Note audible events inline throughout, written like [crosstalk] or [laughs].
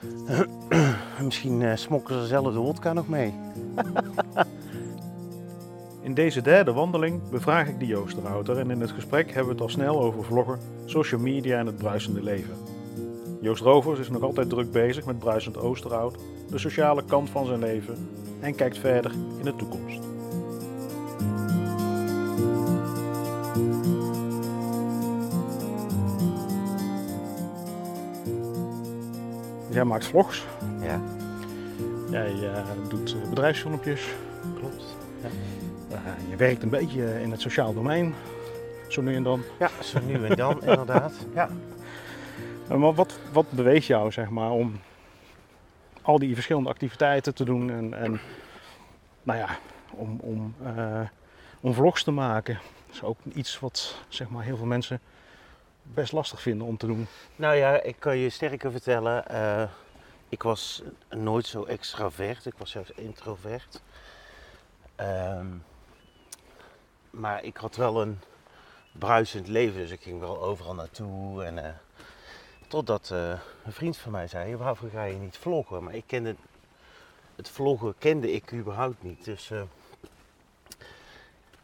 [clears throat] Misschien uh, smokken ze zelf de wodka nog mee. [laughs] in deze derde wandeling bevraag ik de Joosterhouter en in het gesprek hebben we het al snel over vloggen, social media en het bruisende leven. Joost Rovers is nog altijd druk bezig met bruisend Oosterhout, de sociale kant van zijn leven en kijkt verder in de toekomst. Jij maakt vlogs. Ja. Jij uh, doet eh, bedrijfsfilmpjes. Klopt. Ja. Uh, je werkt een beetje in het sociaal domein. Zo nu en dan. Ja, zo nu en dan [laughs] inderdaad. Ja. Maar wat, wat beweegt jou zeg maar, om al die verschillende activiteiten te doen en, en nou ja, om, om, om vlogs te maken? Dat is ook iets wat zeg maar, heel veel mensen best lastig vinden om te doen. Nou ja, ik kan je sterker vertellen. Uh, ik was nooit zo extravert. Ik was zelfs introvert. Um, maar ik had wel een bruisend leven. Dus ik ging wel overal naartoe. En, uh, totdat uh, een vriend van mij zei, waarom ga je niet vloggen? Maar ik kende, het vloggen kende ik überhaupt niet. Dus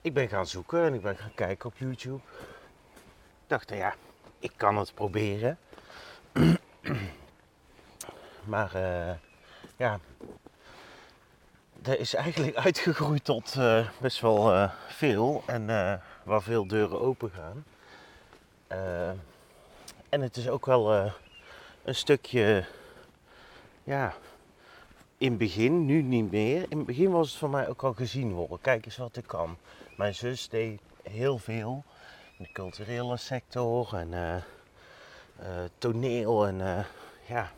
ik ben gaan zoeken en ik ben gaan kijken op YouTube. Ik dacht, ja, ik kan het proberen. [clears throat] maar uh, ja, dat is eigenlijk [laughs] uitgegroeid tot uh, best wel uh, veel en waar veel deuren open gaan. en het is ook wel een stukje, ja, in het begin, nu niet meer. In het begin was het voor mij ook al gezien worden. Kijk eens wat ik kan. Mijn zus deed heel veel de culturele sector en uh, uh, toneel en uh, ja,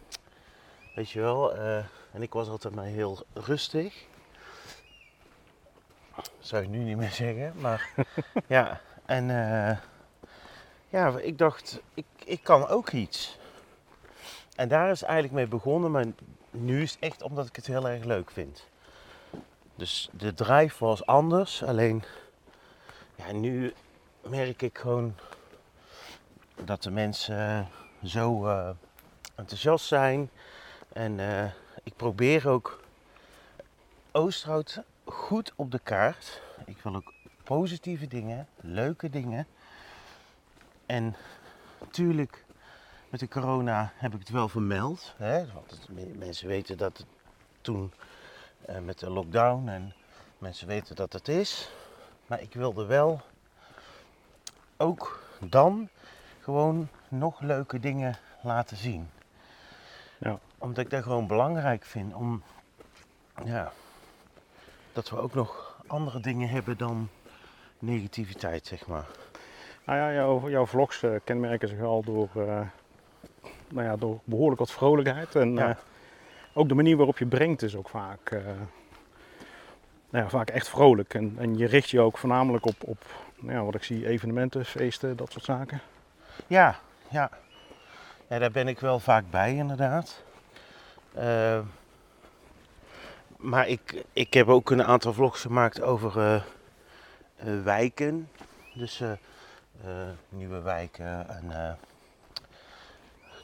weet je wel. en ik was altijd maar heel rustig. zou je nu niet meer zeggen, maar [laughs] ja. En ja, ik dacht, ik, ik kan ook iets. En daar is eigenlijk mee begonnen, maar nu is het echt omdat ik het heel erg leuk vind. Dus de drive was anders, alleen ja, nu merk ik gewoon dat de mensen zo uh, enthousiast zijn. En uh, ik probeer ook Oosterhout goed op de kaart. Ik wil ook positieve dingen, leuke dingen. En natuurlijk, met de corona heb ik het wel vermeld. Hè? Want mensen weten dat het toen met de lockdown en mensen weten dat het is. Maar ik wilde wel ook dan gewoon nog leuke dingen laten zien. Ja. Omdat ik dat gewoon belangrijk vind om, ja, dat we ook nog andere dingen hebben dan negativiteit, zeg maar. Nou ja, jouw, jouw vlogs uh, kenmerken zich al door, uh, nou ja, door behoorlijk wat vrolijkheid. En ja. uh, ook de manier waarop je brengt is ook vaak, nou ja, vaak echt vrolijk. En, en je richt je ook voornamelijk op, op ja, wat ik zie, evenementen, feesten, dat soort zaken. Ja, ja. ja daar ben ik wel vaak bij inderdaad. Uh, maar ik, ik heb ook een aantal vlogs gemaakt over uh, uh, wijken. Dus nieuwe wijken en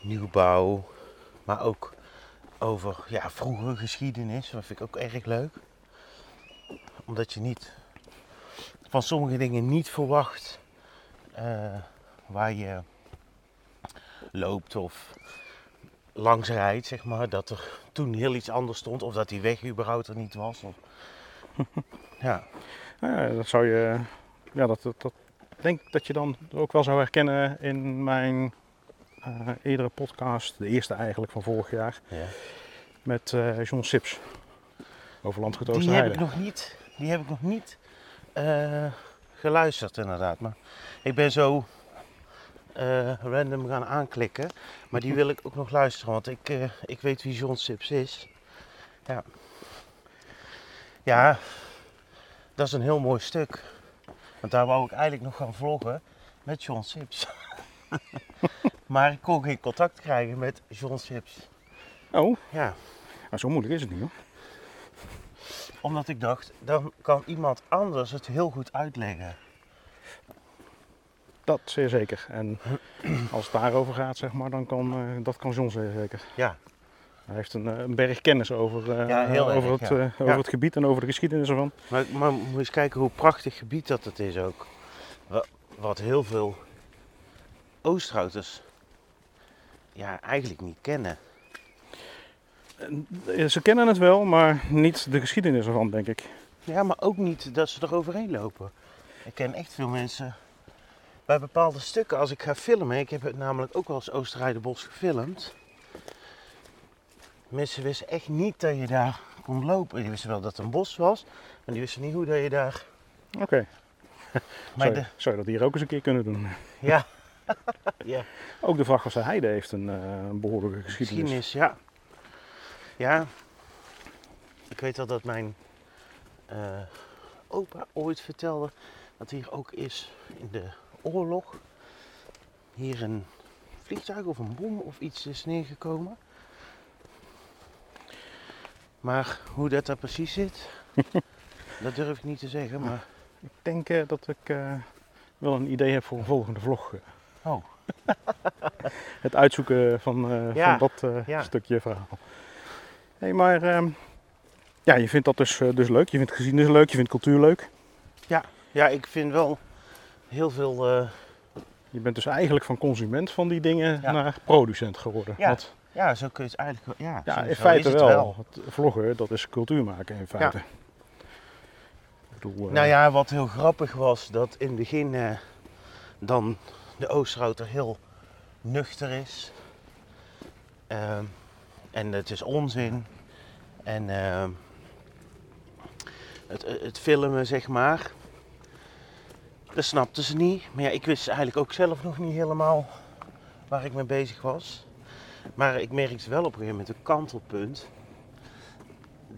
nieuwbouw. Maar ook over ja, vroegere geschiedenis. Dat vind ik ook erg leuk. Omdat je niet van sommige dingen niet verwacht uh, waar je loopt of langs rijdt, zeg maar, dat er toen heel iets anders stond of dat die weg überhaupt er niet was. Of... [laughs] ja. Nou ja, dat zou je, ja, dat, dat, dat denk dat je dan ook wel zou herkennen in mijn uh, eerdere podcast, de eerste eigenlijk van vorig jaar, ja. met uh, John Sips over Landgoed. Die heb ik nog niet, die heb ik nog niet uh, geluisterd inderdaad. Maar ik ben zo uh, random gaan aanklikken. Maar die wil ik ook nog luisteren, want ik, uh, ik weet wie John Sips is. Ja. ja, dat is een heel mooi stuk. Want daar wou ik eigenlijk nog gaan vloggen met John Sips. [laughs] maar ik kon geen contact krijgen met John Sips. Oh? Ja. Zo moeilijk is het niet hoor omdat ik dacht, dan kan iemand anders het heel goed uitleggen. Dat zeer zeker. En als het daarover gaat, zeg maar, dan kan uh, dat kan John zeer zeker. Ja. Hij heeft een, eh, een berg kennis over, eh, Ja, heel over, erg, het, ja. eh, over Ja. het gebied en over de geschiedenis ervan. Maar, maar moet eens kijken hoe prachtig gebied dat het is ook. Wat, heel veel Oosterhouters ja, eigenlijk niet kennen. Eh, Ze kennen het wel, maar niet de geschiedenis ervan, denk ik. Ja, maar ook niet dat ze er overheen lopen. Ik ken echt veel mensen bij bepaalde stukken als ik ga filmen. Ik heb het namelijk ook wel eens Oosterheidebos gefilmd. Mensen wisten echt niet dat je daar kon lopen. Die wisten wel dat het een bos was, maar die wisten niet hoe dat je daar... Oké, [laughs] Maar zou, de, zou je dat hier ook eens een keer kunnen doen? ja. [laughs] ja, Ook de Vrachelse Heide heeft een, eh, een behoorlijke geschiedenis. geschiedenis, ja. Ja, ik weet wel dat mijn eh, opa ooit vertelde dat hier ook is in de oorlog. Hier een vliegtuig of een bom of iets is neergekomen. Maar hoe dat daar precies zit, [laughs] dat durf ik niet te zeggen. Maar Ik denk eh, dat ik eh, wel een idee heb voor een volgende vlog. Oh. [laughs] het uitzoeken van, Ja, van dat ja. stukje verhaal. Hey, maar ehm, ja, je vindt dat dus, eh, dus leuk. Je vindt geschiedenis leuk, je vindt cultuur leuk. ja, ik vind wel heel veel. eh, Je bent dus eigenlijk van consument van die dingen Ja. naar producent geworden. Ja, Want, ja, zo kun je het eigenlijk wel. Ja, ja, in feite wel. Het vloggen, dat is cultuur maken in feite. Ik bedoel, eh, Nou ja, wat heel grappig was, dat in het begin eh, dan de Oosterhouter heel nuchter is. Ehm, en het is onzin. En ehm, het, het filmen, zeg maar. Dat snapten ze niet. Maar ja, ik wist eigenlijk ook zelf nog niet helemaal waar ik mee bezig was. Maar ik merkte wel op een gegeven moment een kantelpunt.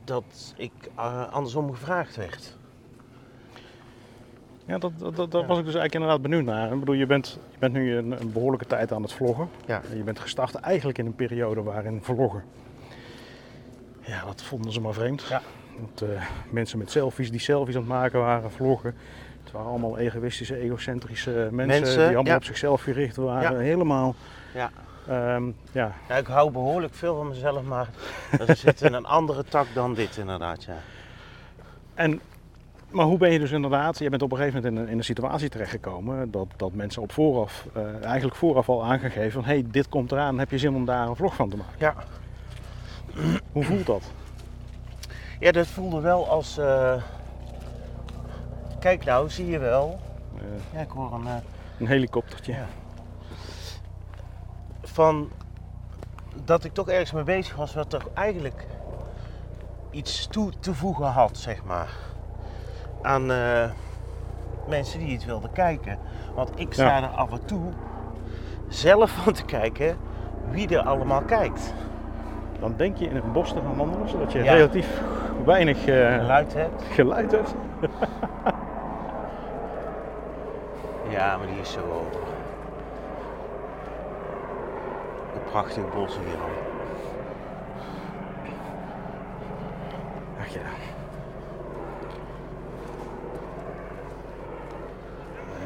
Dat ik eh, andersom gevraagd werd. Ja, dat, dat, dat, Ja. was ik dus eigenlijk inderdaad benieuwd naar. Ik bedoel, je bent, je bent nu een, een behoorlijke tijd aan het vloggen. Ja. Je bent gestart eigenlijk in een periode waarin vloggen. Ja, dat vonden ze maar vreemd. Ja. Dat eh, mensen met selfies die selfies aan het maken waren, vloggen. Het waren allemaal egoïstische, egocentrische mensen, Mensen, die allemaal ja. op zichzelf gericht waren. Ja. Helemaal. Ja. ehm, ja. Ja, ik hou behoorlijk veel van mezelf, maar er zit in een andere tak dan dit inderdaad, ja. En, maar hoe ben je dus inderdaad, je bent op een gegeven moment in een, in een situatie terechtgekomen dat, dat mensen op vooraf, eh, eigenlijk vooraf al aangegeven van hé, hey, dit komt eraan, heb je zin om daar een vlog van te maken? Ja, Hoe voelt dat? ja dat voelde wel als... eh, Kijk nou, zie je wel. Ja, ik hoor een... eh, een helikoptertje. Ja. Van dat ik toch ergens mee bezig was wat toch eigenlijk iets toe te voegen had, zeg maar. Aan eh, mensen die iets wilden kijken. Want ik sta Ja. er af en toe zelf van te kijken wie er allemaal kijkt. Dan denk je in het bos te gaan wandelen, zodat je Ja. relatief weinig eh, Geluid hebt. geluid hebt. [laughs] Ja, maar die is zo. Een prachtig bos hier al. Ach ja.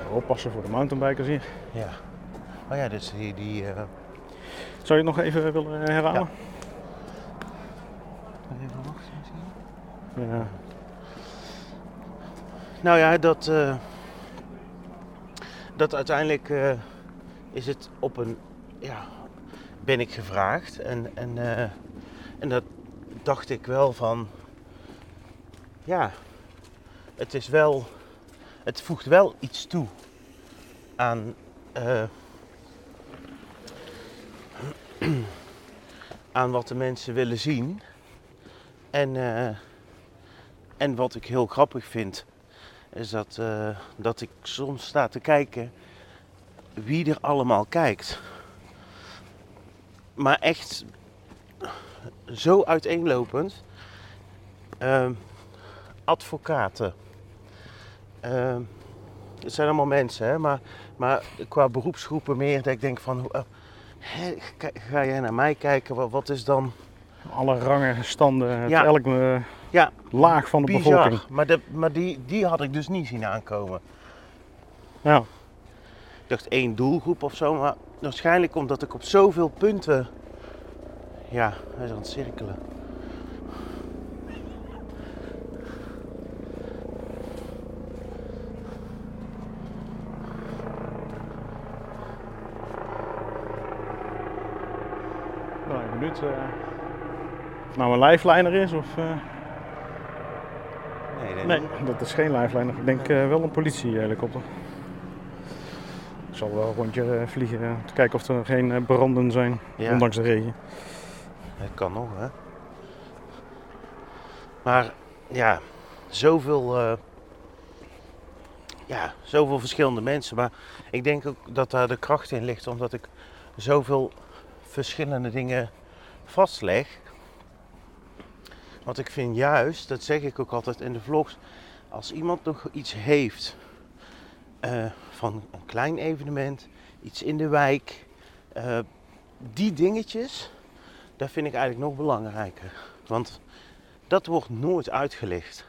Eh, Oppassen voor de mountainbikers hier. Ja. Oh ja, dus die... die eh, Zou je het nog even willen herhalen? Even wachten misschien. Ja. Nou ja, dat, eh, dat uiteindelijk eh, is het op een, ja, ben ik gevraagd en, en, eh, en dat dacht ik wel van, ja, het is wel, het voegt wel iets toe aan, [clears throat] aan wat de mensen willen zien en, eh, en wat ik heel grappig vind is dat, eh, dat ik soms sta te kijken wie er allemaal kijkt. Maar echt zo uiteenlopend. Ehm, advocaten. Ehm, het zijn allemaal mensen, hè? Maar, maar qua beroepsgroepen meer dat ik denk van... ga, ga jij naar mij kijken? Wat, wat is dan... Alle rangen, standen, Ja. elke eh, Ja, laag van de bizar. bevolking. Maar, de, maar die, die had ik dus niet zien aankomen. Ja. Ik dacht één doelgroep of zo, maar waarschijnlijk omdat ik op zoveel punten Ja, hij is aan het cirkelen. Nou, benieuwd eh, nou een lifeliner is of... eh, Nee, nee, Nee, dat is geen lifeliner. Ik denk eh, wel een politiehelikopter. Ik zal wel een rondje eh, vliegen om te kijken of er geen branden zijn, Ja. ondanks de regen. Het kan nog, hè. Maar ja, zoveel, ja, zoveel verschillende mensen. Maar ik denk ook dat daar de kracht in ligt, omdat ik zoveel verschillende dingen vastleg. Want ik vind juist, dat zeg ik ook altijd in de vlogs, als iemand nog iets heeft eh, van een klein evenement, iets in de wijk, eh, die dingetjes, dat vind ik eigenlijk nog belangrijker. Want dat wordt nooit uitgelicht.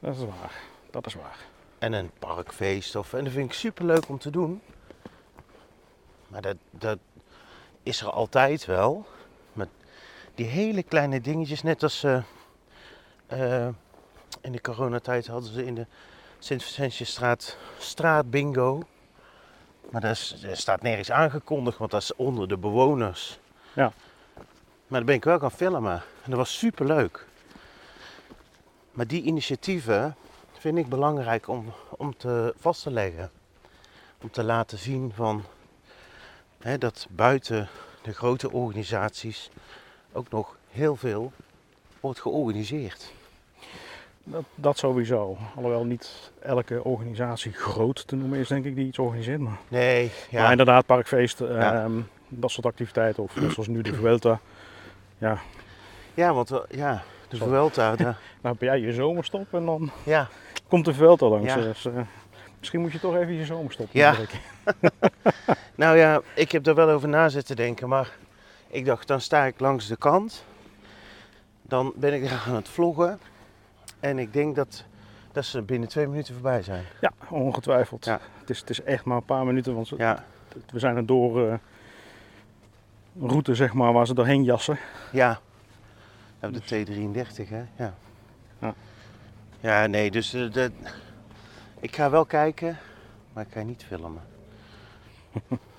Dat is waar. Dat is waar. En een parkfeest, of, en dat vind ik super leuk om te doen. Maar dat, dat is er altijd wel. Die hele kleine dingetjes, net als eh, eh, in de coronatijd hadden ze in de Sint-Vicentiusstraat straatbingo. Maar dat, is, dat staat nergens aangekondigd, want dat is onder de bewoners. Ja. Maar dan ben ik wel gaan filmen. En dat was super leuk. Maar die initiatieven vind ik belangrijk om, om te vast te leggen. Om te laten zien van, hè, dat buiten de grote organisaties ook nog heel veel wordt georganiseerd. Dat, dat sowieso. Alhoewel niet elke organisatie groot te noemen is, denk ik, die iets organiseert. Maar, Nee, ja. maar inderdaad, parkfeest, ehm, dat soort activiteiten. Of zoals nu de Vuelta. Ja, ja, want we- ja, de Zo. Vuelta, daar- [laughs] dan heb jij je zomerstop en dan ja, komt de Vuelta langs. Ja. Dus, eh, misschien moet je toch even je zomerstop Ja. [laughs] Nou ja, ik heb er wel over na zitten denken, maar ik dacht, dan sta ik langs de kant. Dan ben ik aan het vloggen. En ik denk dat, dat ze binnen twee minuten voorbij zijn. Ja, ongetwijfeld. Ja. Het, is, het is echt maar een paar minuten, want Ja, we zijn er door een route zeg maar, waar ze doorheen jassen. ja. Ja, de T33, hè? Ja. Ja. Ja, nee, dus eh, de, ik ga wel kijken, maar ik ga niet filmen. [laughs]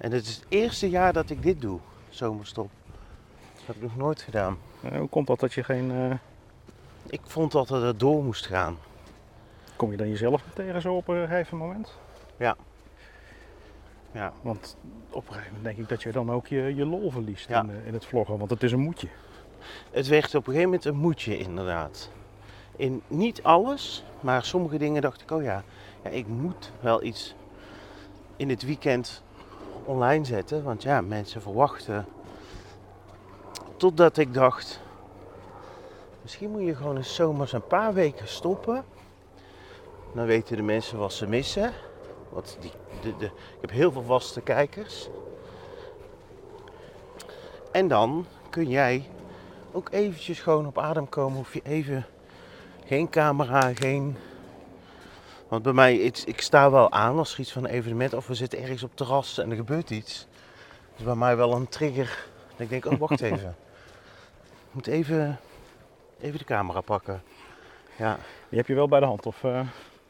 en het is het eerste jaar dat ik dit doe, zomerstop. Dat heb ik nog nooit gedaan. Eh, hoe komt dat dat je geen... eh, Ik vond dat het door moest gaan. kom je dan jezelf tegen zo op een gegeven moment? Ja, Want op een gegeven moment denk ik dat je dan ook je, je lol verliest Ja. in, eh, in het vloggen. Want het is een moedje. het werd op een gegeven moment een moedje inderdaad. In niet alles, maar sommige dingen dacht ik, oh ja, ja ik moet wel iets in het weekend online zetten. Want ja, mensen verwachten. Totdat ik dacht, misschien moet je gewoon eens zomers een paar weken stoppen. Dan weten de mensen wat ze missen. Want die, de, de, ik heb heel veel vaste kijkers. En dan kun jij ook eventjes gewoon op adem komen. Hoef je even geen camera, geen... Want bij mij, ik, ik sta wel aan als er iets van een evenement of we zitten ergens op terras en er gebeurt iets. Dus bij mij wel een trigger. Ik denk, oh wacht [laughs] even. Ik moet even, even de camera pakken. Ja. Die heb je wel bij de hand. Of, eh,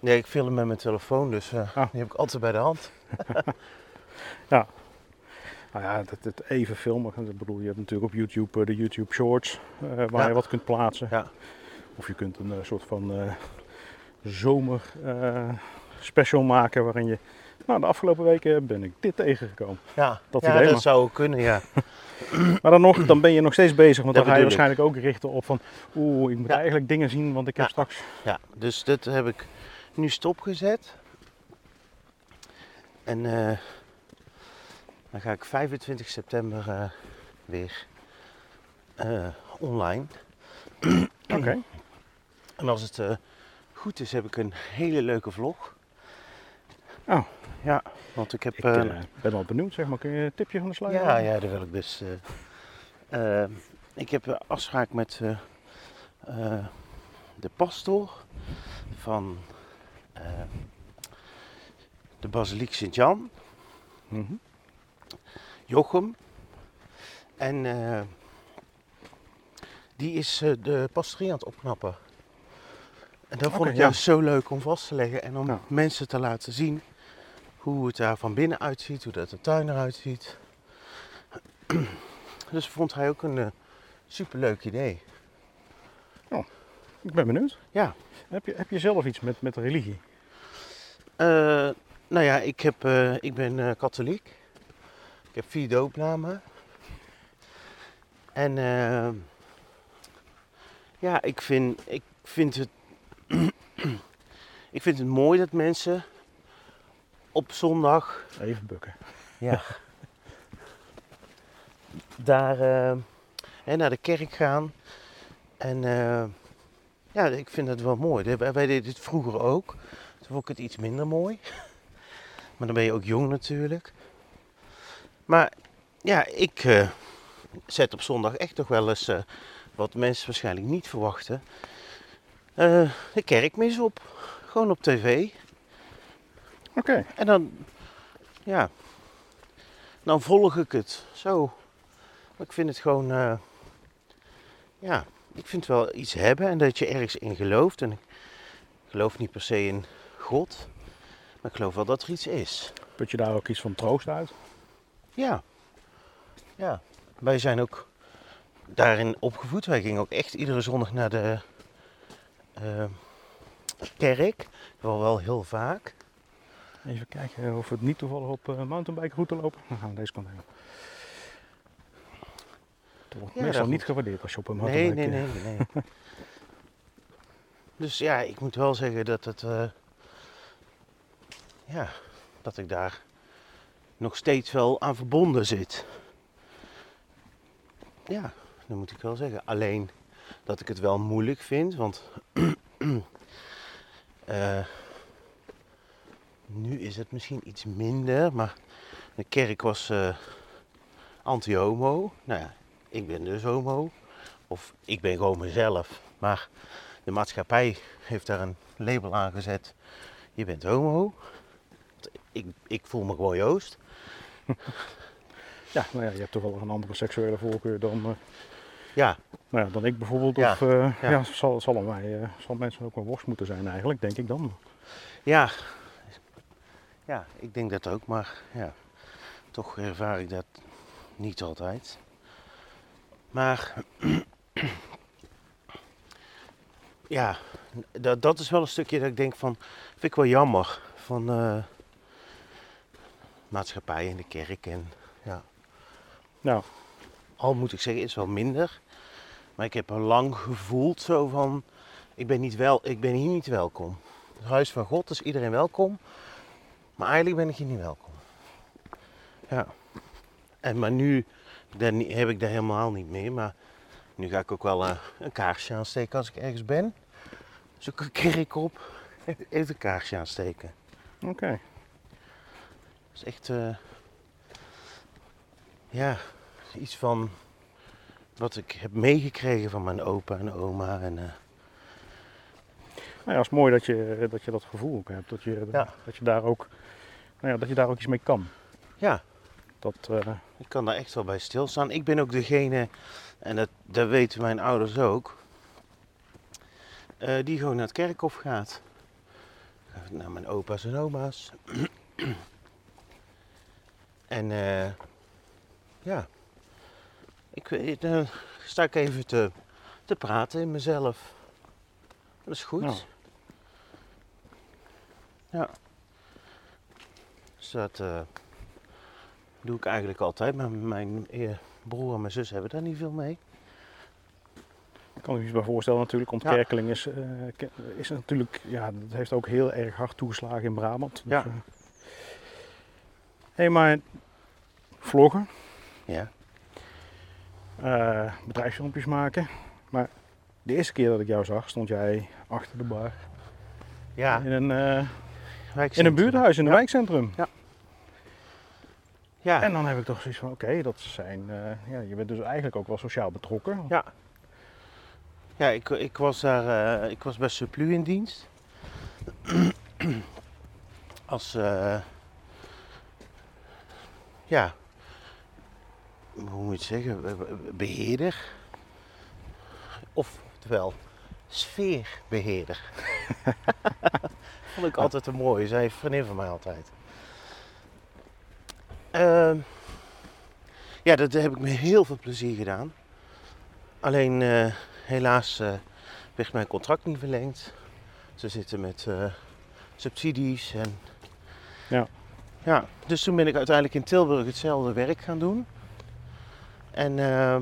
Nee, ik film met mijn telefoon, dus eh, Ah. die heb ik altijd bij de hand. [laughs] nou ja, het, het even filmen. Ik bedoel, je hebt natuurlijk op YouTube eh, de YouTube Shorts. waar Ja. je wat kunt plaatsen. Ja. Of je kunt een soort van zomer eh, special maken. Waarin je... Nou, de afgelopen weken ben ik dit tegengekomen. Ja, Dat ja, dat zou kunnen, ja. [clears throat] Maar dan nog, dan ben je nog steeds bezig. Want Dat dan ga je ik. waarschijnlijk ook richten op van... Oeh, ik moet Ja. eigenlijk dingen zien, want ik heb Ja. straks... Ja, dus dat heb ik nu stopgezet. En eh, dan ga ik 25 september eh, weer online. [clears throat] Oké. En als het goed is, heb ik een hele leuke vlog. Oh. Ja, want ik heb... Ik eh, eh, ben wel benieuwd, zeg maar. Kun je een tipje van de sluier? ja, ja, dat wil ik best. eh. Ik heb een afspraak met de pastoor van de Basiliek Sint-Jan, Mhm. Jochem. En die is de pastorie aan het opknappen. En dat vond ik ja. juist zo leuk om vast te leggen en om Ja. mensen te laten zien hoe het daar van binnen uitziet, hoe dat de tuin eruit ziet. [clears throat] Dus vond hij ook een eh, superleuk idee. Ik ben benieuwd. Ja. Heb je, heb je zelf iets met, met religie? Eh, nou ja, ik, heb, eh, ik ben katholiek. Ik heb vier doopnamen. En ja, ik vind, ik vind het. Ik vind het mooi dat mensen op zondag Even bukken. ja, daar eh, hè, naar de kerk gaan. En eh, ja, ik vind het wel mooi. Wij, deden het vroeger ook. Toen vond ik het iets minder mooi. [laughs] Maar dan ben je ook jong natuurlijk. Maar ja, ik eh, zet op zondag echt toch wel eens, wat mensen waarschijnlijk niet verwachten, de kerkmis op. Gewoon op tv. Oké. En dan, ja, dan volg ik het zo. Ik vind het gewoon, eh, ja, ik vind het wel iets hebben en dat je ergens in gelooft. En ik geloof niet per se in God, maar ik geloof wel dat er iets is. Put je daar ook iets van troost uit? Ja, ja. Wij zijn ook daarin opgevoed. Wij gingen ook echt iedere zondag naar de eh, kerk. Wel, wel heel vaak. Even kijken of we het niet toevallig op uh, mountainbikeroute lopen. Dan gaan we deze kant heen. Dat wordt Ja, meestal niet gewaardeerd als je op een Nee, mountainbike... nee, nee, nee. [laughs] dus ja, ik moet wel zeggen dat het, eh, ja, dat ik daar nog steeds wel aan verbonden zit. Ja, dat moet ik wel zeggen. Alleen dat ik het wel moeilijk vind, want [clears throat] eh, nu is het misschien iets minder, maar de kerk was eh, anti-homo. Nou ja, ik ben dus homo. Of ik ben gewoon mezelf. Maar de maatschappij heeft daar een label aan gezet. Je bent homo. Ik, ik voel me gewoon Joost. [laughs] Ja, nou ja, je hebt toch wel een andere seksuele voorkeur dan, eh, Ja, nou ja, dan ik bijvoorbeeld. Ja, Of eh, ja. ja. zal, zal, mij, eh, zal mensen ook wel worst moeten zijn eigenlijk, denk ik dan. ja. Ja, ik denk dat ook. Maar ja, toch ervaar ik dat niet altijd. Maar [clears throat] ja, dat, dat is wel een stukje dat ik denk van, vind ik wel jammer van eh maatschappij en de kerk en ja. Nou, Al moet ik zeggen, is wel minder. Maar ik heb al lang gevoeld zo van, ik ben, niet wel, ik ben hier niet welkom. Het huis van God is iedereen welkom. Maar eigenlijk ben ik hier niet welkom. Ja. En maar nu dan heb ik dat helemaal niet meer. Maar nu ga ik ook wel eh, een kaarsje aansteken als ik ergens ben. Zoek een kerk op. [laughs] Even een kaarsje aansteken. oké. Dat is echt, eh, ja, iets van wat ik heb meegekregen van mijn opa en oma. En, eh, Nou ja, het is mooi dat je dat, je dat gevoel ook hebt. Dat je, Ja. dat je daar ook, nou ja, dat je daar ook iets mee kan. ja, Dat, eh, ik kan daar echt wel bij stilstaan. Ik ben ook degene, en dat, dat weten mijn ouders ook, eh, die gewoon naar het kerkhof gaat. Naar mijn opa's en oma's. [clears throat] en ja, ik, weet- dan sta ik even te, te praten in mezelf. Dat is goed. Nou. Ja. Dus dat eh, doe ik eigenlijk altijd. Maar mijn eh, broer en mijn zus hebben daar niet veel mee. ik kan me bij voorstellen natuurlijk. Ja. Ontkerkeling is, eh, is natuurlijk, ja, dat heeft ook heel erg hard toegeslagen in Brabant. Dus, Ja. eh, hey, maar vloggen, Ja. Eh, bedrijfsfilmpjes maken. Maar de eerste keer dat ik jou zag, stond jij achter de bar Ja, in een, eh, in een buurthuis in een Ja. wijkcentrum. Ja, En dan heb ik toch zoiets van, oké, dat zijn, eh, ja, je bent dus eigenlijk ook wel sociaal betrokken. Ja. ja ik, ik, was daar, ik was bij Suplu in dienst. [clears throat] Als, ja, hoe moet je het zeggen, be- be- beheerder. Oftewel, sfeerbeheerder. [laughs] Vond ik altijd een mooie, zei een vriendin van mij altijd. Ehm, ja, dat heb ik met heel veel plezier gedaan. Alleen eh, helaas eh, werd mijn contract niet verlengd. Ze zitten met eh, subsidies en... Ja. Ja, dus toen ben ik uiteindelijk in Tilburg hetzelfde werk gaan doen. En eh,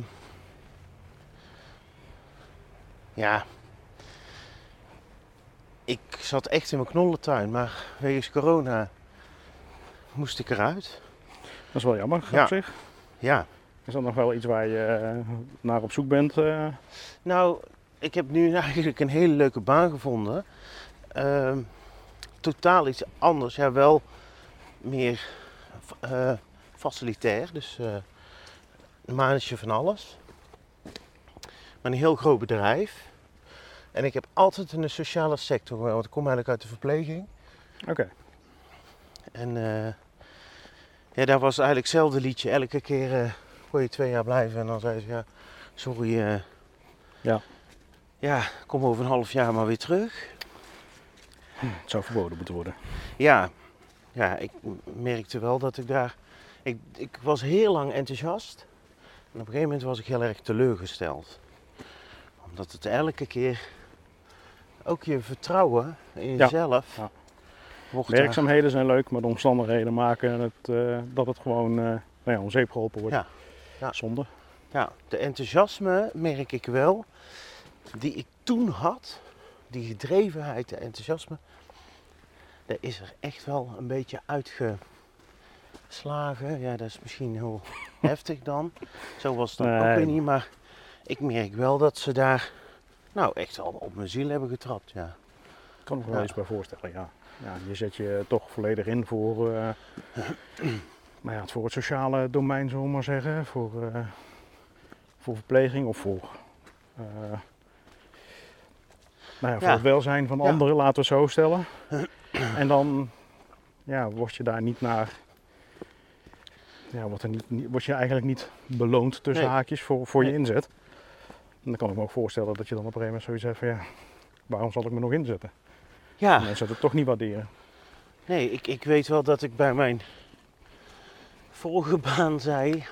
ja, ik zat echt in mijn knollentuin, maar wegens corona moest ik eruit. Dat is wel jammer Ja. op zich. Ja, Is dat nog wel iets waar je eh, naar op zoek bent? eh? nou, ik heb nu [laughs] eigenlijk een hele leuke baan gevonden. Ehm, totaal iets anders, ja wel meer facilitair, dus manager van alles. Maar een heel groot bedrijf. En ik heb altijd in de sociale sector, gewerkt, want ik kom eigenlijk uit de verpleging. Oké. En eh, ja, daar was eigenlijk hetzelfde liedje. Elke keer eh kon je twee jaar blijven en dan zei ze ja, sorry. eh, Ja. Ja, kom over een half jaar maar weer terug. Het zou verboden moeten worden. Ja, ja ik merkte wel dat ik daar. Ik, ik was heel lang enthousiast. En op een gegeven moment was ik heel erg teleurgesteld. Omdat het elke keer ook je vertrouwen in Ja, jezelf. ja. wordt daar- Werkzaamheden zijn leuk, maar de omstandigheden maken het, eh, dat het gewoon eh nou ja, om zeep geholpen wordt. Ja, ja. Zonde. Ja, de enthousiasme merk ik wel. Die ik toen had. Die gedrevenheid, de enthousiasme. Dat is er echt wel een beetje uitgeslagen. Ja, dat is misschien heel [laughs] heftig dan. Zo was ook Nee. weer niet. Maar ik merk wel dat ze daar nou echt wel op mijn ziel hebben getrapt. Ja. Ik kan me wel eens bij voorstellen, ja. ja. Je zet je toch volledig in voor, eh, [clears throat] nou ja, voor het sociale domein, zullen we maar zeggen. Voor, eh, voor verpleging of voor, eh, nou ja, voor Ja. het welzijn van anderen, laten we het zo stellen. [clears throat] en dan ja, word je daar niet naar... Ja, wordt, er niet, niet- word je eigenlijk niet beloond tussen Nee. haakjes voor, voor je inzet. En dan kan ik me ook voorstellen dat je dan op een gegeven moment zoiets hebt van ja, waarom zal ik me nog inzetten? ja, Mensen het toch niet waarderen. nee, ik, ik weet wel dat ik bij mijn vorige [laughs] baan zei.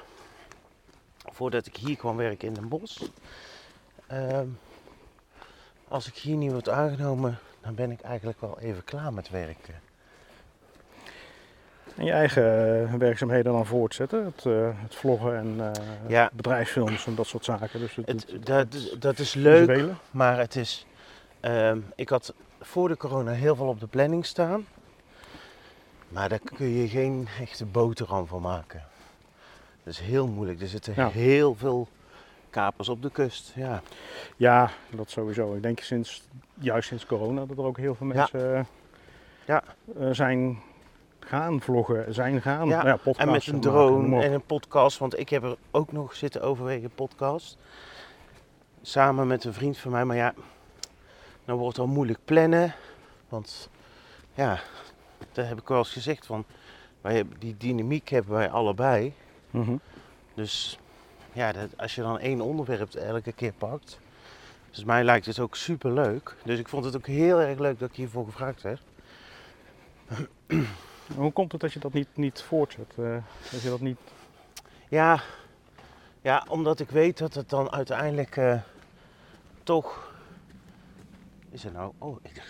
Voordat ik hier kwam werken in Den Bosch. ehm, als ik hier niet word aangenomen, dan ben ik eigenlijk wel even klaar met werken. En je eigen eh, werkzaamheden dan voortzetten. Het, eh, het vloggen en eh, Ja. bedrijfsfilms en dat soort zaken. Dus het, het, Het, dat, dat is leuk, visuele. maar het is. ehm, ik had voor de corona heel veel op de planning staan. Maar daar kun je geen echte boterham van maken. Dat is heel moeilijk. Er zitten Ja. heel veel kapers op de kust. Ja. Ja, dat sowieso. Ik denk sinds, juist sinds corona dat er ook heel veel Ja. mensen Ja. eh, zijn gaan vloggen, zijn gaan. Ja, Nou ja, En met een drone en een podcast. Want ik heb er ook nog zitten overwegen podcast. Samen met een vriend van mij. Maar ja, dan wordt het al moeilijk plannen. Want ja, dat heb ik wel eens gezegd. Van, wij hebben, die dynamiek hebben wij allebei. Mhm. Dus ja, dat, als je dan één onderwerp elke keer pakt. Dus mij lijkt het ook super leuk. Dus ik vond het ook heel erg leuk dat ik hiervoor gevraagd werd. Hoe komt het dat je dat niet, niet voortzet? eh, dat je dat niet... Ja, ja, omdat ik weet dat het dan uiteindelijk eh, toch. Is er nou. Oh, ik, dat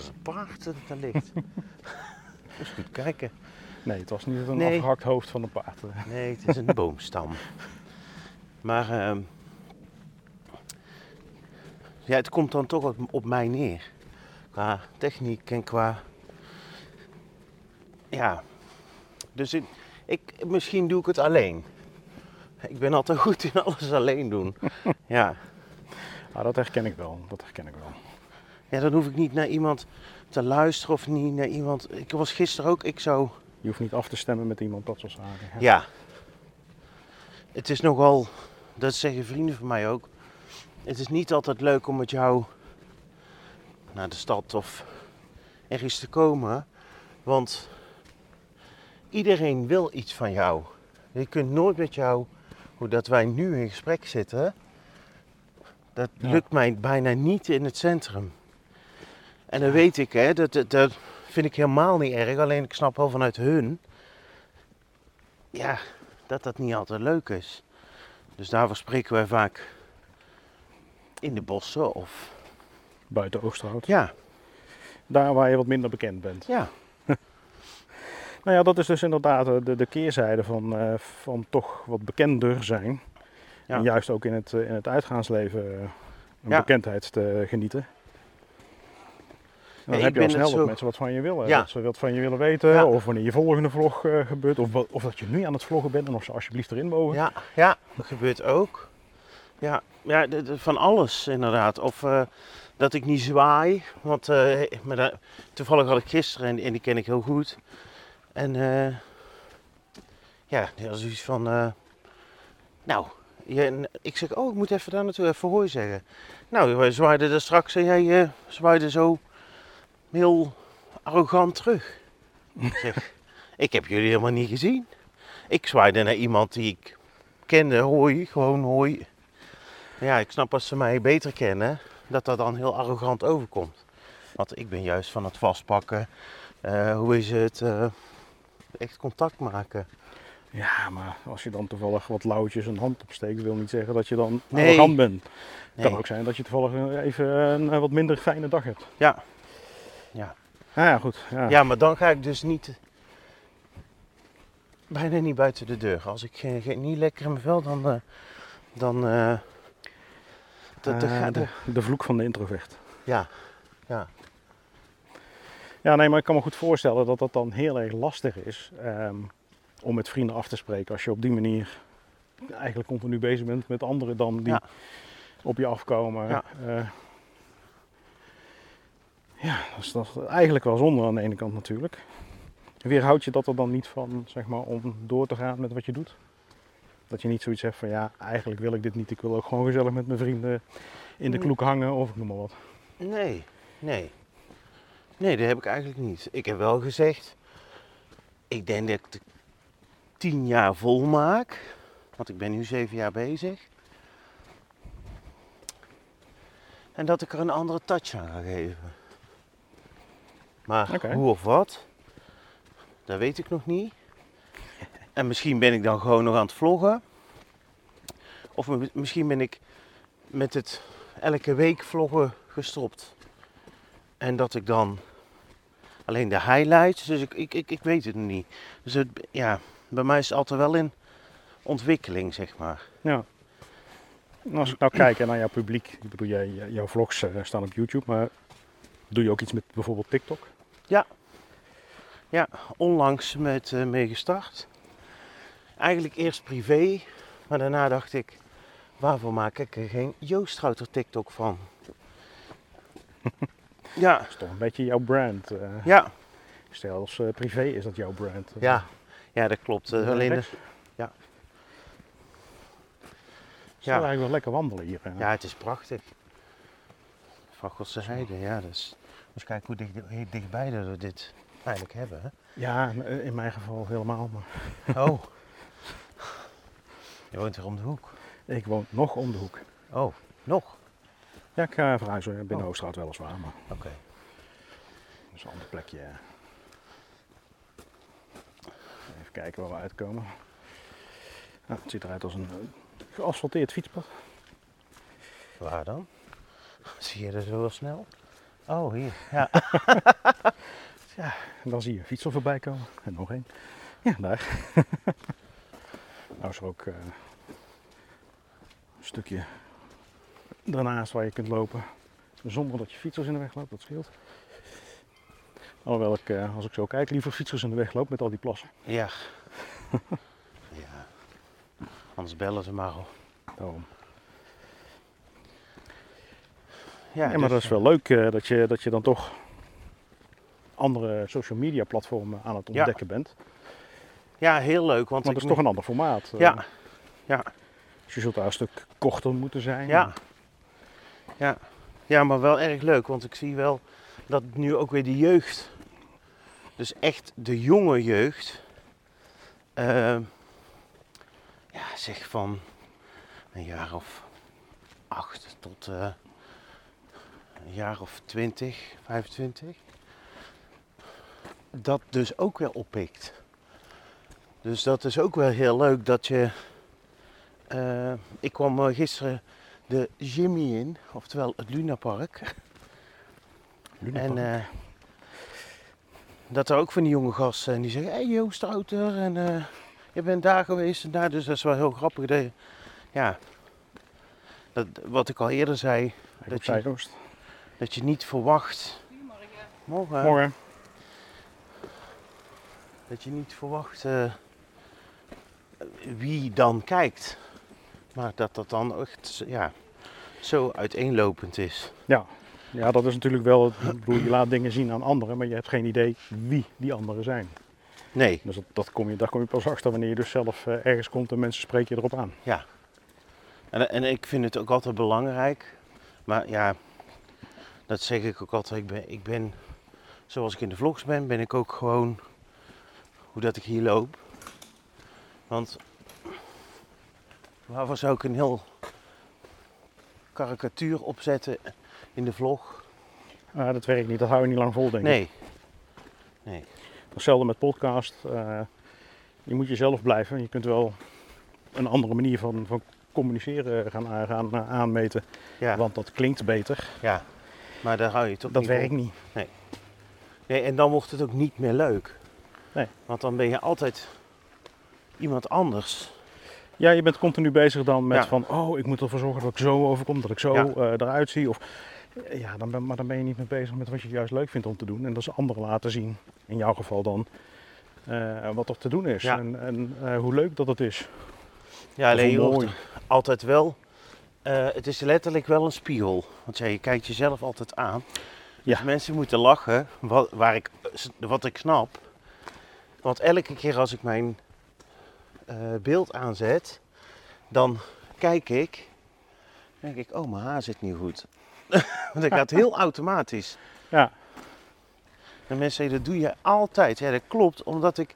is een paard dat daar ligt. Eens goed kijken. Nee, het was niet een Nee. afgehakt hoofd van een paard. Nee, het is een [laughs] boomstam. Maar ehm, ja, het komt dan toch op, op mij neer. Qua techniek en qua. Ja. Dus ik, ik, misschien doe ik het alleen. Ik ben altijd [laughs] goed in alles alleen doen. [laughs] Ja. Ah, dat herken ik wel. Dat herken ik wel. ja, dan hoef ik niet naar iemand te luisteren of niet naar iemand. Ik was gisteren ook, ik zou. Je hoeft niet af te stemmen met iemand, dat soort zaken. Ja. Ja. Het is nogal, dat zeggen vrienden van mij ook. Het is niet altijd leuk om met jou naar de stad of ergens te komen. Want iedereen wil iets van jou. Je kunt nooit met jou hoe dat wij nu in gesprek zitten, dat Ja. lukt mij bijna niet in het centrum. En dan weet ik, hè, dat, dat, dat vind ik helemaal niet erg. Alleen ik snap wel vanuit hun, ja, dat dat niet altijd leuk is. Dus daarvoor spreken wij vaak in de bossen of, Buiten Oosterhout. ja, Daar waar je wat minder bekend bent. ja, Nou ja, dat is dus inderdaad eh, de, de keerzijde van, eh, van toch wat bekender zijn. Ja. En juist ook in het, eh, in het uitgaansleven een Ja. bekendheid te genieten. En dan ik heb je al snel dat zo- mensen wat van je willen. Ja. Dat ze wat van je willen weten. Ja. Of wanneer je volgende vlog gebeurt. Of, of dat je nu aan het vloggen bent en of ze alsjeblieft erin mogen. ja, ja, dat gebeurt ook. Ja, ja de- de- van alles inderdaad. Of dat ik niet zwaai, want maar toevallig had ik gisteren en, en die ken ik heel goed. En eh, ja, die was iets van, eh, nou, je, ik zeg, oh, ik moet even daar naartoe, even hooi zeggen. Nou, wij zwaaiden er straks en jij eh, zwaaide zo heel arrogant terug. Ik zeg, [laughs] ik heb jullie helemaal niet gezien. Ik zwaaide naar iemand die ik kende, hoi, gewoon hoi. Ja, ik snap als ze mij beter kennen, dat dat dan heel arrogant overkomt. Want ik ben juist van het vastpakken, hoe is het, echt contact maken. Ja, maar als je dan toevallig wat lauwtjes een hand opsteekt, wil niet zeggen dat je dan Nee. arrogant bent. Het Nee. kan ook zijn dat je toevallig eh, even een eh, wat minder fijne dag hebt. Ja. Ja. Ah, ja, goed. Ja. Ja, maar dan ga ik dus niet, bijna niet buiten de deur. Als ik eh, niet lekker in mijn vel, dan, eh, dan, eh, dat, dat Eh, gaat- de, de vloek van de introvert. ja, ja, Ja, nee, maar ik kan me goed voorstellen dat dat dan heel erg lastig is ehm, om met vrienden af te spreken. Als je op die manier eigenlijk continu bezig bent met anderen dan die Ja. op je afkomen. Ja. Ja, ja dat is toch eigenlijk wel zonde aan de ene kant natuurlijk. Weerhoud je dat er dan niet van, zeg maar, om door te gaan met wat je doet? Dat je niet zoiets hebt van, ja, eigenlijk wil ik dit niet. Ik wil ook gewoon gezellig met mijn vrienden in de Mm. kloek hangen of ik noem maar wat. Nee, nee. Nee, dat heb ik eigenlijk niet. Ik heb wel gezegd, ik denk dat ik de tien jaar vol maak. Want ik ben nu zeven jaar bezig. En dat ik er een andere touch aan ga geven. Maar hoe of wat, dat weet ik nog niet. [laughs] En misschien ben ik dan gewoon nog aan het vloggen. Of mi- misschien ben ik met het elke week vloggen gestopt. En dat ik dan alleen de highlights, dus ik, ik, ik, ik weet het niet. Dus het, ja, bij mij is het altijd wel in ontwikkeling, zeg maar. Ja. En Als ik nou kijk naar jouw publiek, ik bedoel, jij, jouw vlogs eh, staan op YouTube, maar doe je ook iets met bijvoorbeeld TikTok? Ja, onlangs met eh mee gestart. Eigenlijk eerst privé, maar daarna dacht ik, waarvoor maak ik er geen Joostrouter TikTok van? [laughs] ja, Dat is toch een beetje jouw brand. eh. ja, Stel als eh, privé is dat jouw brand. eh. ja, ja, dat klopt. Alleen de- Rechts. ja. Wel eigenlijk wel lekker wandelen hier. Ja, het is prachtig. Van Godse heide, ja. Dus, dus kijk hoe, dicht, hoe dichtbij dat we dit eigenlijk hebben. Hè? Ja, in- mijn geval helemaal. Maar [laughs] Oh. [laughs] Je woont hier om de hoek. ik woon nog om de hoek. Oh, nog? Ja, ik ga verhuizen binnen Oh. Weliswaar, maar Oké. dat is een ander plekje. Even kijken waar we uitkomen. Nou, het ziet eruit als een eh, geasfalteerd fietspad. Waar dan? Zie je dat zo snel? Oh, hier. [laughs] Ja. En dan zie je een fietser voorbij komen. En nog één. Ja, daar. [laughs] nou is er ook eh, een stukje daarnaast waar je kunt lopen. Zonder dat je fietsers in de weg loopt, dat scheelt. Alhoewel ik, eh, als ik zo kijk, liever fietsers in de weg loop met al die plassen. Ja. [laughs] ja. Anders bellen ze maar al. Daarom. Ja, Ja, maar dat dus, is wel leuk eh, dat, je, dat je dan toch andere social media platformen aan het Ja. ontdekken bent. Ja, heel leuk. Want, Want dat is toch een ander formaat. eh. Ja. Ja. Dus je zult daar een stuk korter moeten zijn. Ja. Ja. ja, maar wel erg leuk, want ik zie wel dat nu ook weer de jeugd, dus echt de jonge jeugd, eh, ja, zeg van een jaar of acht tot eh, een jaar of 20, 25. Dat dus ook weer oppikt. Dus dat is ook wel heel leuk dat je. eh, ik kwam eh, gisteren de Jimmy in, oftewel het Lunapark. En eh, dat er ook van die jonge gasten en die zeggen: Hé, hey, Joost Stouter, en eh, je bent daar geweest en daar. Dus dat is wel heel grappig. Dat je- ja, dat, wat ik al eerder zei, dat je, dat je niet verwacht. Morgen. Morgen. Dat je niet verwacht eh, wie dan kijkt. Maar dat dat dan echt ja, zo uiteenlopend is. Ja. ja, dat is natuurlijk wel. het- bedoel, je laat dingen zien aan anderen, maar je hebt geen idee wie die anderen zijn. Nee, Dus dat, dat kom je, daar kom je pas achter wanneer je dus zelf eh, ergens komt en mensen spreken je erop aan. ja. En, en ik vind het ook altijd belangrijk. Maar ja, dat zeg ik ook altijd. Ik ben, ik ben, zoals ik in de vlogs ben, ben ik ook gewoon hoe dat ik hier loop. Want waarvoor zou ik een heel karikatuur opzetten in de vlog? Ah, dat werkt niet, dat hou je niet lang vol, denk ik. Nee. Nee. Hetzelfde met podcast. eh, je moet jezelf blijven. Je kunt wel een andere manier van, van communiceren gaan, aan- gaan eh, aanmeten, Ja, want dat klinkt beter. ja. Maar daar hou je toch Dat niet werkt vol. niet. Nee, en dan wordt het ook niet meer leuk. Nee. Want dan ben je altijd iemand anders. Ja, je bent continu bezig dan met Ja. van, oh, ik moet ervoor zorgen dat ik zo overkom, dat ik zo Ja. eh, eruit zie. Of, ja, dan ben, maar dan ben je niet mee bezig met wat je juist leuk vindt om te doen. En dat is anderen laten zien, in jouw geval dan, eh, wat er te doen is. Ja. En, en eh, hoe leuk dat het is. Ja, alleen je hoort altijd wel. het is letterlijk wel een spiegel. Want ja, je kijkt jezelf altijd aan. Ja. Dus mensen moeten lachen, wat, waar ik, wat ik snap. Want elke keer als ik mijn beeld aanzet, dan kijk ik. Dan denk ik, oh, mijn haar zit niet goed. [laughs] Want dat gaat heel [laughs] automatisch. Ja, En mensen zeggen, dat doe je altijd. Ja, dat klopt, omdat ik...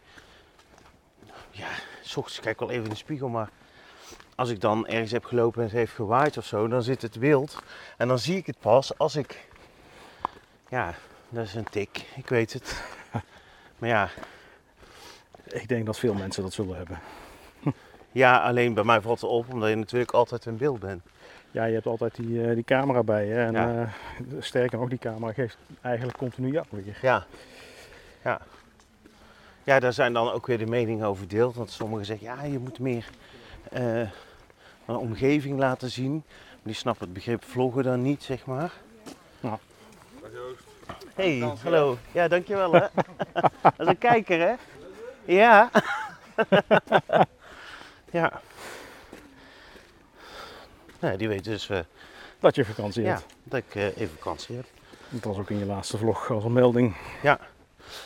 Ja, s ochtends kijk ik wel even in de spiegel, maar... Als ik dan ergens heb gelopen en het heeft gewaaid of zo, dan zit het wild. En dan zie ik het pas als ik... Ja, dat is een tik, ik weet het. [laughs] Maar ja, ik denk dat veel mensen dat zullen hebben. Ja, alleen bij mij valt het op, omdat je natuurlijk altijd in beeld bent. Ja, je hebt altijd die, eh, die camera bij je. En Ja. eh, sterker nog, die camera geeft eigenlijk continu jou weer. Ja, ja. Ja, daar zijn dan ook weer de meningen over verdeeld. Want sommigen zeggen, ja, je moet meer eh, een omgeving laten zien. Maar die snappen het begrip vloggen dan niet, zeg maar. Nou. Hey, hallo. Ja, dankjewel hè. [laughs] Dat is een kijker hè. Ja. [laughs] ja. Nou, die weet dus eh, Dat je vakantie ja, hebt. dat ik eh, even vakantie heb. Dat was ook in je laatste vlog als een melding.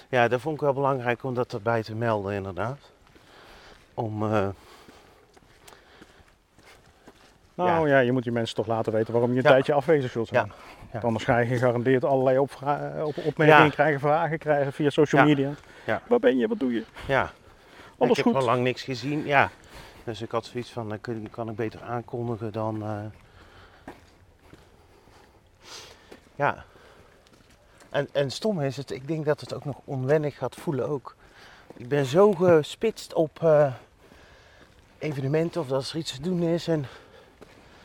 Ja, dat vond ik wel belangrijk om dat erbij te melden, inderdaad. Om, eh, Nou ja. je moet die mensen toch laten weten waarom je een Ja. tijdje afwezig zult zijn. Ja. Ja. Anders ga je gegarandeerd allerlei op opmerkingen Ja. krijgen, vragen krijgen via social Ja. media. Ja. Waar ben je? Wat doe je? ja, Alles ik heb goed? al lang niks gezien. Ja. Dus ik had zoiets van, dan kun- kan ik beter aankondigen dan... eh, Ja. En, en stom is het, ik denk dat het ook nog onwennig gaat voelen ook. Ik ben zo gespitst op eh, evenementen of dat er iets te doen is. En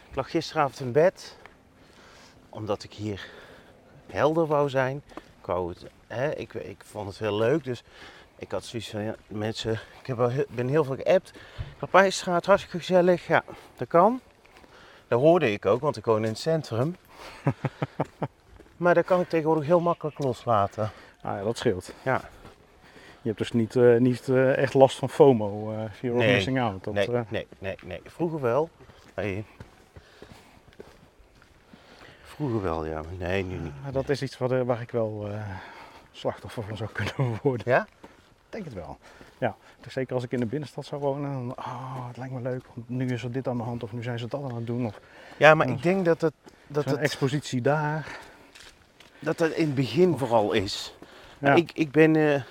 ik lag gisteravond in bed, omdat ik hier helder wou zijn. Ik, wou hè, ik, ik vond het heel leuk, dus ik had zoiets van, ja, mensen, ik heb wel heel- ben heel veel geappt. Kapijsstraat, hartstikke gezellig, ja, dat kan. Dat hoorde ik ook, want ik woon in het centrum. [laughs] maar dat kan ik tegenwoordig heel makkelijk loslaten. Ah ja, dat scheelt. Ja. Je hebt dus niet, eh, niet eh, echt last van FOMO, eh fear of Nee. missing out. Dat, nee, nee, nee, nee. Vroeger wel. Nee. Vroeger wel, ja. Nee, nu niet. maar dat is iets eh, waar ik wel slachtoffer van zou kunnen [laughs] worden. Ja? Denk het wel. Ja, dus zeker als ik in de binnenstad zou wonen, dan, oh, het lijkt me leuk, want nu is er dit aan de hand of nu zijn ze dat aan het doen. Of Ja, maar ik denk dat het, dat het, expositie daar. dat het in het begin vooral is. Ja. Ik, ik, ben, eh,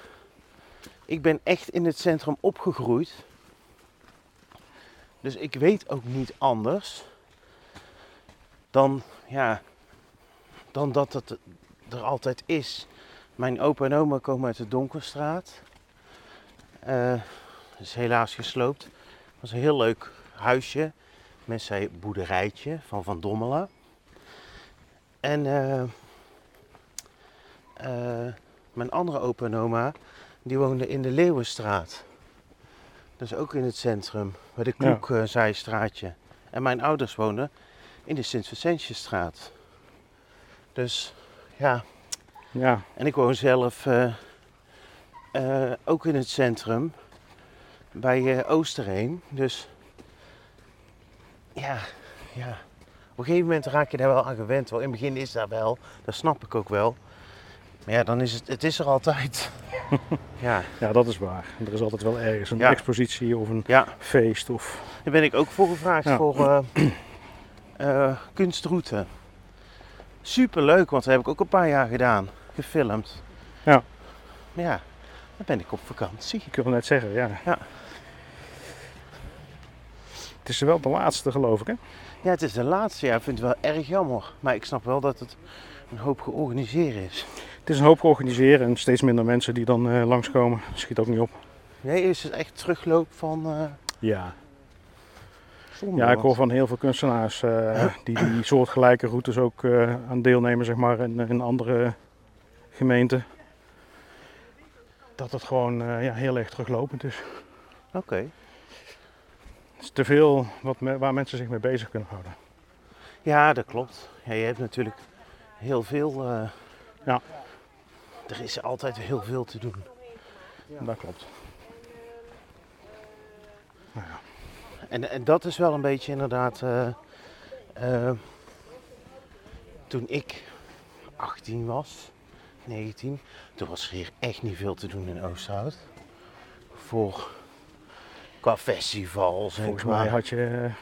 ik ben echt in het centrum opgegroeid. Dus ik weet ook niet anders dan, ja, dan dat het er altijd is. Mijn opa en oma komen uit de Donkerstraat. Eh is helaas gesloopt. Het was een heel leuk huisje met zijn boerderijtje van Van Dommelen. En eh, eh, mijn andere opa en oma, die woonden in de Leeuwenstraat. Dus ook in het centrum, bij de Ja. Kloekzijstraatje. En mijn ouders woonden in de Sint-Vicentiusstraat. Dus ja, Ja, en ik woon zelf eh, ook in het centrum, bij eh, Oosterheen. Dus ja, ja, op een gegeven moment raak je daar wel aan gewend. Wel, in het begin is dat wel, dat snap ik ook wel. Maar ja, dan is het, het is er altijd. [laughs] ja, ja, dat is waar. Er is altijd wel ergens een Ja. expositie of een ja, feest. Of... daar ben ik ook voor gevraagd Ja. voor eh, [clears throat] kunstroute. Super leuk, want dat heb ik ook een paar jaar gedaan, gefilmd. Ja. Maar ja, dan ben ik op vakantie. Ik wil net zeggen, ja. Ja. Het is wel de laatste, geloof ik, hè? Ja, het is de laatste. Ja, ik vind het wel erg jammer. Maar ik snap wel dat het een hoop georganiseerd is. Het is een hoop organiseren en steeds minder mensen die dan eh, langskomen. Schiet ook niet op. Nee, is het echt terugloop van eh Ja. Ja, ik hoor van heel veel kunstenaars eh, die die soortgelijke routes ook aan deelnemen, zeg maar, in, in andere gemeenten. Dat het gewoon eh, ja, heel erg teruglopend is. Oké. Het is te veel wat me- waar mensen zich mee bezig kunnen houden. Ja, dat klopt. Ja, je hebt natuurlijk heel veel... eh, Ja. Er is altijd heel veel te doen. Dat klopt. En, en dat is wel een beetje inderdaad... eh, toen ik 18 was, 19, toen was er hier echt niet veel te doen in Oosterhout. Voor... Qua festivals en Volgens qua... mij had je eh,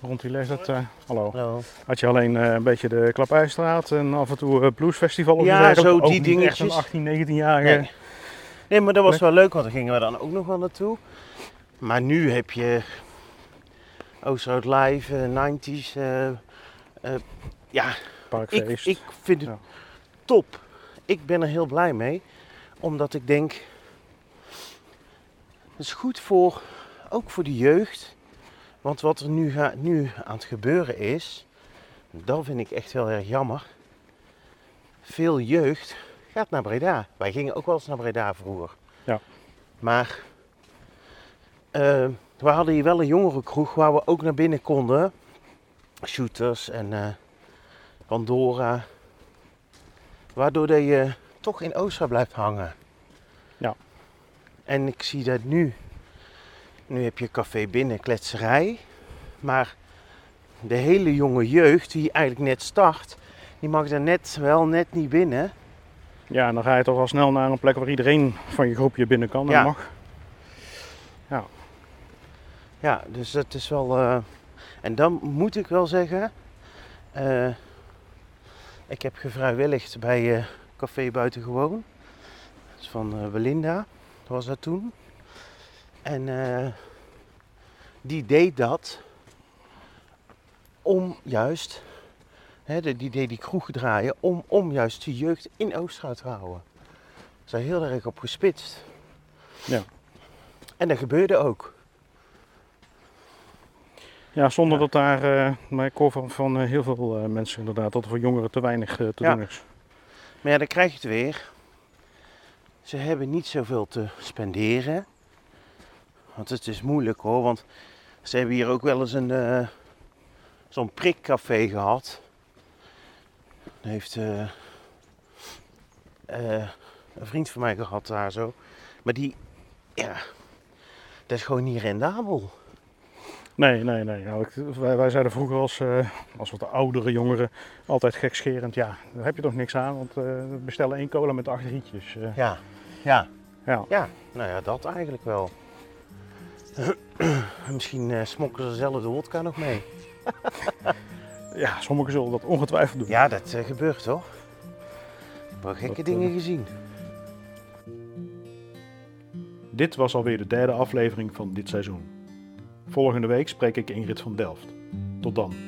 rond die leeftijd, eh, hallo, Hallo. had je alleen eh, een beetje de Klapijstraat en af en toe eh bluesfestival of Ja, zo Ook die niet echt dingetjes. een 18, 19-jarige. Nee. Nee, maar dat was wel leuk, want daar gingen we dan ook nog wel naartoe. Maar nu heb je Oosterhout Live, eh, 90s. eh, eh, ja, ik, Parkfeest. ik vind het Ja. Top. Ik ben er heel blij mee. Omdat ik denk, het is goed voor, ook voor de jeugd. Want wat er nu, ga, nu aan het gebeuren is, dat vind ik echt heel erg jammer. Veel jeugd gaat naar Breda. Wij gingen ook wel eens naar Breda vroeger. Ja. Maar eh, we hadden hier wel een jongerenkroeg waar we ook naar binnen konden. Shooters en eh, Pandora. Waardoor dat je toch in Oosterhout blijft hangen. Ja. En ik zie dat nu. Nu heb je café binnen, kletserij. Maar de hele jonge jeugd die eigenlijk net start, die mag er net wel net niet binnen. Ja, en dan ga je toch al snel naar een plek waar iedereen van je groepje binnen kan en Ja. mag. Ja, dus dat is wel. eh, En dan moet ik wel zeggen. eh, ik heb gevrijwilligd bij eh, Café Buitengewoon. Dat is van eh, Belinda, dat was dat toen. En eh, die deed dat om juist. Hè, die deed die kroeg draaien om, om juist de jeugd in Oosterhout te houden. Ze heel erg op gespitst. Ja. En dat gebeurde ook. Ja, zonder dat daar, eh, maar ik hoor van, van eh, heel veel eh, mensen inderdaad, dat er voor jongeren te weinig te doen is. Maar ja, dan krijg je het weer. Ze hebben niet zoveel te spenderen. Want het is moeilijk hoor, want ze hebben hier ook wel eens een zo'n prikcafé gehad. Dat heeft een vriend van mij gehad daar zo. Maar die, ja, dat is gewoon niet rendabel. Nee, nee, nee. Nou, ik, wij, wij zeiden vroeger als, eh, als wat oudere jongeren altijd gekscherend, ja, daar heb je toch niks aan, want eh, we bestellen één cola met acht rietjes. eh. Ja, ja, ja. ja. Nou ja, dat eigenlijk wel. [clears throat] Misschien smokken ze zelf de wodka nog mee. [laughs] ja, sommigen zullen dat ongetwijfeld doen. Ja, dat gebeurt toch? Ik heb wel gekke Dat, dingen gezien. Dit was alweer de derde aflevering van dit seizoen. Volgende week spreek ik Ingrid van Delft. Tot dan.